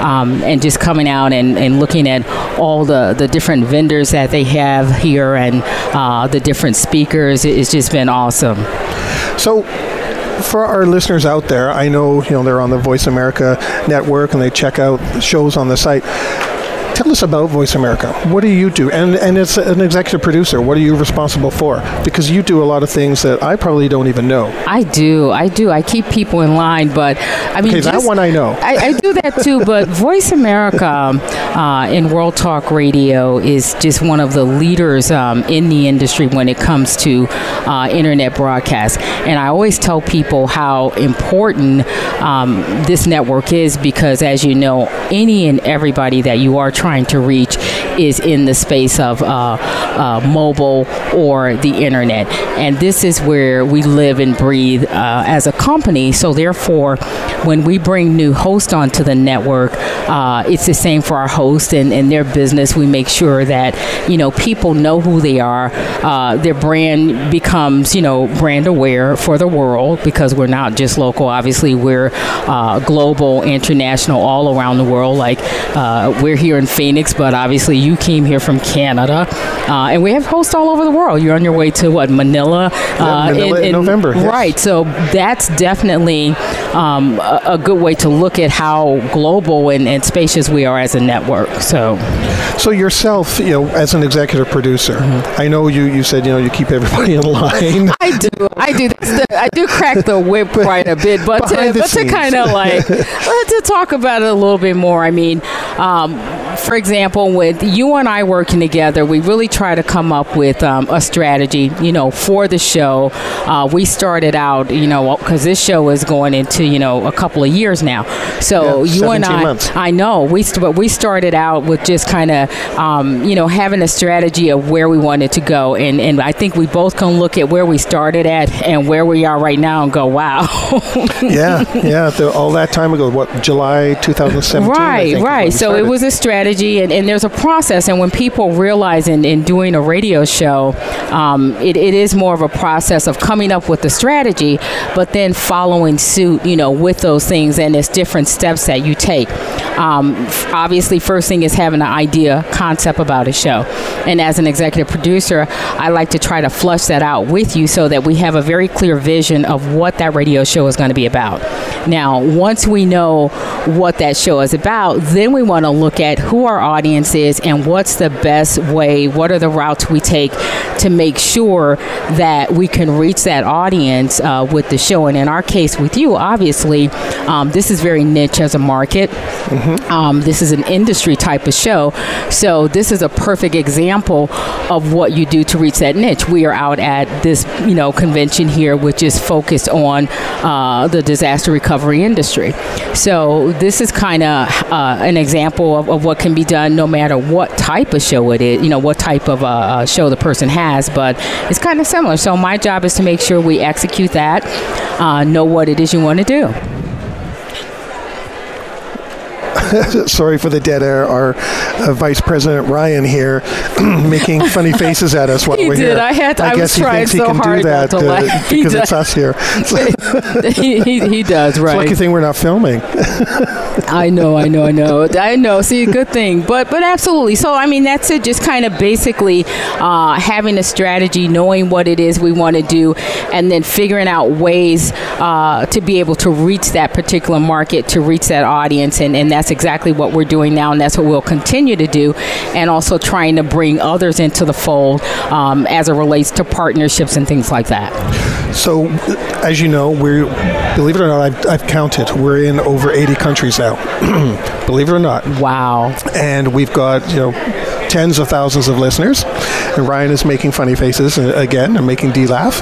Um, and just coming out and, and looking at all the, the different vendors that they have here and uh, the different speakers, it's just been awesome. So, for our listeners out there, I know you know they're on the Voice America network and they check out shows on the site. Tell us about Voice America. What do you do? And and as an executive producer, what are you responsible for? Because you do a lot of things that I probably don't even know. I do, I do. I keep people in line, but I mean, Okay, that one I know. I, I do that too, but Voice America uh, in World Talk Radio is just one of the leaders um, in the industry when it comes to uh, internet broadcast. And I always tell people how important um, this network is because, as you know, any and everybody that you are trying to reach is in the space of uh, uh, mobile or the internet. And this is where we live and breathe uh, as a company. So, therefore, when we bring new hosts onto the network, it's the same for our hosts and, and their business. We make sure that, you know, people know who they are. Their brand becomes, you know, brand aware for the world because we're not just local. Obviously, we're uh, global, international, all around the world. Like, uh, we're here in Phoenix, but obviously you came here from Canada. Uh, and we have hosts all over the world. You're on your way to what, Manila? uh, Manila in November, yes. Right. So that's definitely um, a, a good way to look at how global and, and spacious we are as a network. So, So yourself, you know, as an executive producer, I know you, you said you know you keep everybody in line. I do, I do, that's the, I do crack the whip quite a bit, but to, but to kind of like to talk about it a little bit more. I mean, um, for example, with you and I working together, we really try to come up with um, a strategy, you know, for the show. Uh, we started out, you know, because this show is going into, you know, a couple of years now. So Yeah, you and I, months. I know we st- but we started out with just kind of, um, you know, having a strategy of where we wanted to go, and and I think we both can look at where we started at and where we are right now and go, wow. yeah, yeah. The, all that time ago, what July 2017? I Right, right. So it was a strategy, and, and there's a process. And when people realize in, in doing a radio show, um, it, it is more of a process of coming up with the strategy, but then following suit, you know, with those things. And there's different steps that you take. Um, obviously, first thing is having an idea, concept about a show. And as an executive producer, I like to try to flush that out with you so that we have a very clear vision of what that radio show is going to be about. Now, once we know what that show is about, then we want to look at who our audience is and what's the best way, what are the routes we take to make sure that we can reach that audience uh, with the show. And in our case, with you, obviously, um, this is very niche as a market. Mm-hmm. Um, this is an industry type of show. So, this is a perfect example of what you do to reach that niche. We are out at this, you know, convention here, which is focused on uh, the disaster recovery industry. So, this is kind of uh, an example of, of, what can be done no matter what type of show it is, you know, what type of uh, show the person has, but it's kind of similar. So, my job is to make sure we execute that, uh, know what it is you want to do. sorry for the dead air. Our uh, Vice President Ryan here making funny faces at us while he we're did. here. I had. To, I, I guess he thinks so he can do that uh, because it's us here. he, he, he, does right. lucky thing we're not filming. I know, I know, I know, I know. See, good thing, but but absolutely. So I mean, that's it. Just kind of basically uh, having a strategy, knowing what it is we want to do, and then figuring out ways uh, to be able to reach that particular market, to reach that audience, and and that's exactly what we're doing now, and that's what we'll continue to do, and also trying to bring others into the fold um, as it relates to partnerships and things like that. So, as you know, we're believe it or not, I've, I've counted. We're in over 80 countries now. believe it or not. Wow. And we've got you know tens of thousands of listeners. And Ryan is making funny faces uh, again and making Dee laugh.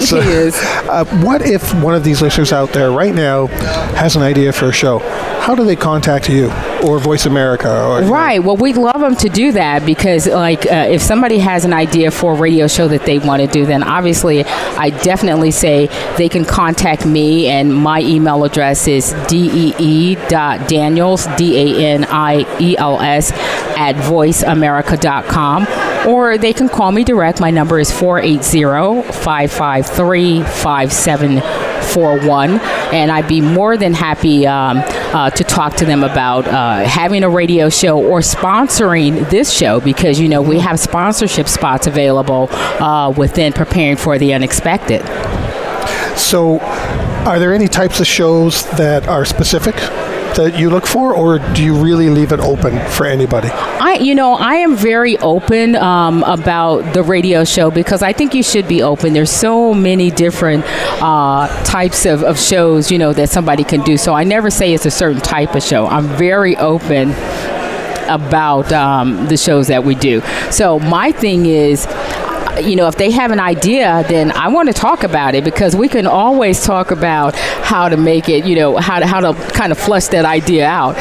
So, he is. Uh, what if one of these listeners out there right now has an idea for a show? How do they contact you or Voice America? Or, right. Know? Well, we'd love them to do that because, like, uh, if somebody has an idea for a radio show that they want to do, then obviously I definitely say they can contact me, and my email address is dee.daniels, D A N I E L S, at voiceamerica.com, or they can call me direct. My number is 480 553 5741, and I'd be more than happy um, uh, to talk to them about uh, having a radio show or sponsoring this show because, you know, we have sponsorship spots available uh, within preparing for the unexpected. So, are there any types of shows that are specific that you look for, or do you really leave it open for anybody? I, you know, I am very open um, about the radio show because I think you should be open. There's so many different uh, types of, of shows, you know, that somebody can do. So I never say it's a certain type of show. I'm very open about um, the shows that we do. So my thing is, you know, if they have an idea, then I want to talk about it because we can always talk about how to make it, you know, how to, how to kind of flush that idea out.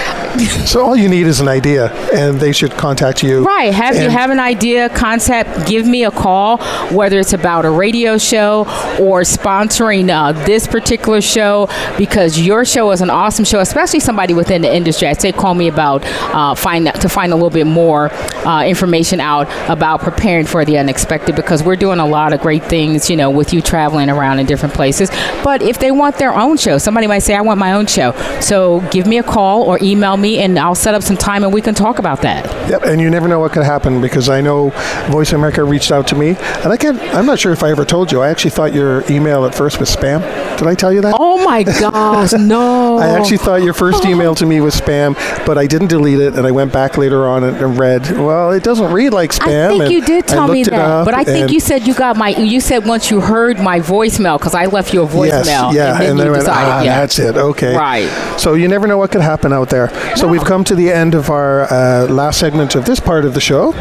so all you need is an idea, and they should contact you. Right. Have you have an idea, concept? Give me a call, whether it's about a radio show or sponsoring uh, this particular show, because your show is an awesome show, especially somebody within the industry. I'd say call me about uh, find to find a little bit more uh, information out about preparing for the unexpected because we're doing a lot of great things, you know, with you traveling around in different places. But if they want their own show, somebody might say, I want my own show. So give me a call or email me and I'll set up some time and we can talk about that. Yep, and you never know what could happen because I know Voice America reached out to me and I can't, I'm not sure if I ever told you. I actually thought your email at first was spam. Did I tell you that? Oh my gosh, no. I actually thought your first email to me was spam, but I didn't delete it and I went back later on and read, well, it doesn't read like spam. I think you did tell me that, but I think you said you got my. You said once you heard my voicemail because I left you a voicemail. Yes, yeah, and then, and then went, decided, ah, yeah. that's it. Okay, right. So you never know what could happen out there. So we've come to the end of our uh, last segment of this part of the show,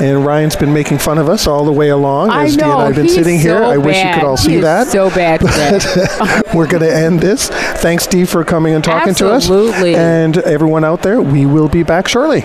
and Ryan's been making fun of us all the way along I as know, Dee and I've been sitting here. so I wish you could all see that. so bad we're going to end this. Thanks, Dee, for coming and talking Absolutely. to us. Absolutely. And everyone out there, we will be back shortly.